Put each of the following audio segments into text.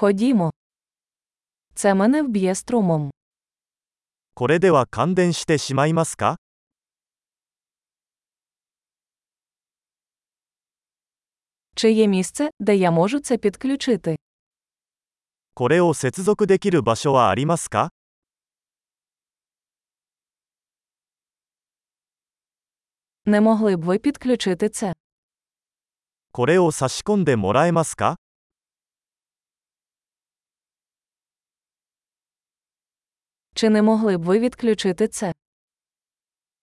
Ходімо. Це мене вб'є струмом. これでは感電してしまいますか Чи є місце, де я можу це підключити? これを接続できる場所はありますか Не могли б ви підключити це? これを差し込んでもらえますか Чи не могли б ви відключити це?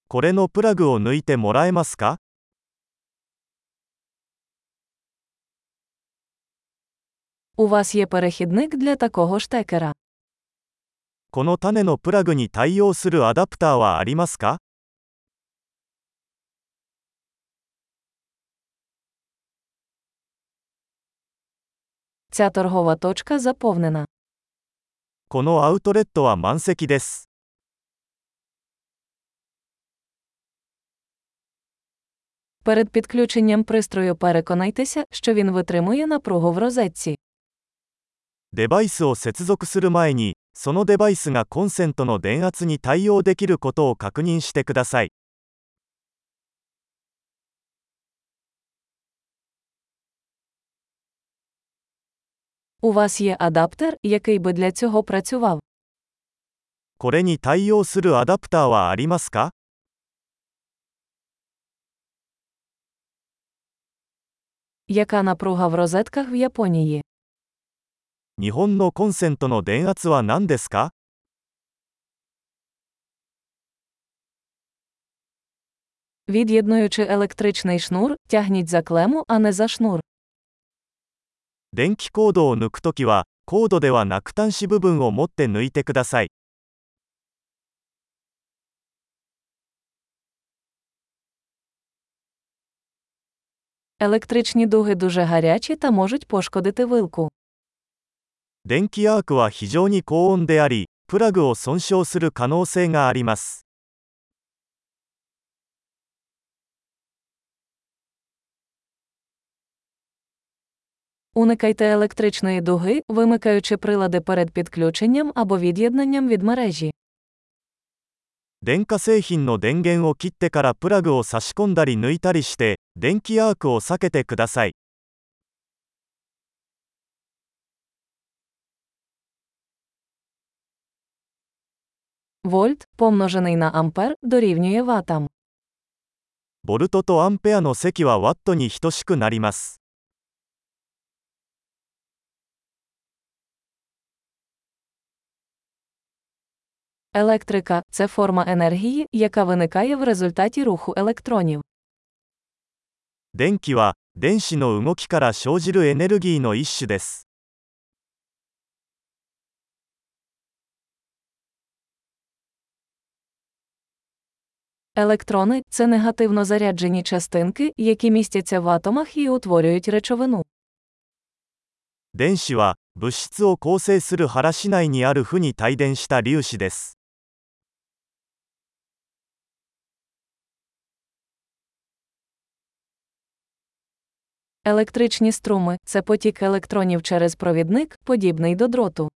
これのプラグを抜いてもらえますか У вас є перехідник для такого штекера. この種のプラグに対応するアダプターはありますか Ця торгова точка заповнена. このアウトレットは満席です。 Перед підключенням пристрою переконайтеся, що він витримує напругу в розетці. デバイスを接続する前に、そのデバイスがコンセントの電圧に対応できることを確認してください。 У вас є адаптер, який би для цього працював. これに対応するアダプターはありますか Яка напруга в розетках в Японії? 日本のコンセントの電圧は何ですか Від'єднуючи електричний шнур, тягніть за клему, а не за шнур. 電気コードを抜くときはコードではなく端子部分を持って抜いてください電気アークは非常に高温であり、プラグを損傷する可能性があります。Уникайте електричної дуги, вимикаючи прилади перед підключенням або від'єднанням від мережі. 電化製品の電源を切ってからプラグを差し込んだり抜いたりして、電気アークを避けてください。 Вольт, помножений на ампер, дорівнює ватам. ボルトとアンペアの積はワットに等しくなります。 Електрика це форма енергії, яка виникає в результаті руху електронів. 電気は、電子の動きから生じるエネルギーの一種です。 Електрони це негативно заряджені частинки, які містяться в атомах і утворюють речовину. 電子は、物質を構成する原子内にある負に帯電した粒子です。 Електричні струми це потік електронів через провідник, подібний до дроту.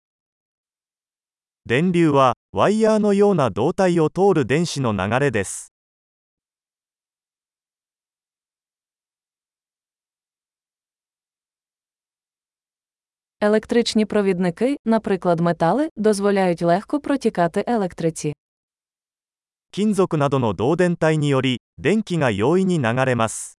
電流は、ワイヤーのような導体を通る電子の流れです。 Електричні провідники, наприклад, метали, дозволяють легко протікати електриці. 金属などの導電体により、電気が容易に流れます。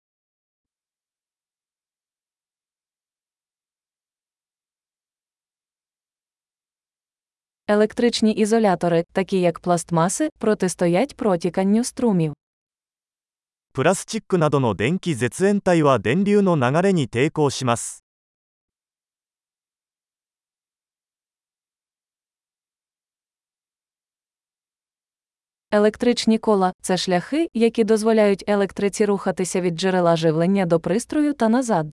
Електричні ізолятори, такі як пластмаси, протистоять протіканню струмів. プラスチックなどの電気絶縁体は電流の流れに抵抗します。 Електричні кола це шляхи, які дозволяють електриці рухатися від джерела живлення до пристрою та назад.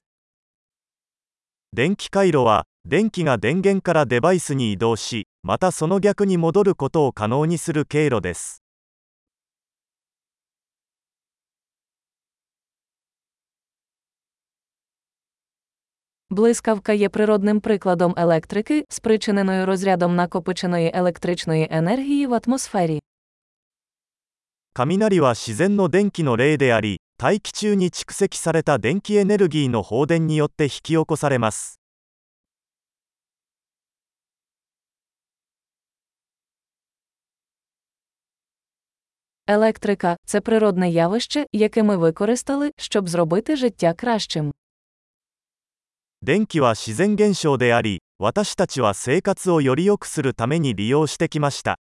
電気回路は、電気が電源からデバイスに移動し、 またその逆に戻ることを可能にする経路です。 Блискавка є природним прикладом електрики, спричиненою розрядом накопиченої електричної енергії в атмосфері. 雷は自然の電気の例であり大気中に蓄積された電気エネルギーの放電によって引き起こされます Електрика це природне явище, яке ми використали, щоб зробити життя кращим. 電気は自然現象であり私たちは生活をより良くするために利用してきました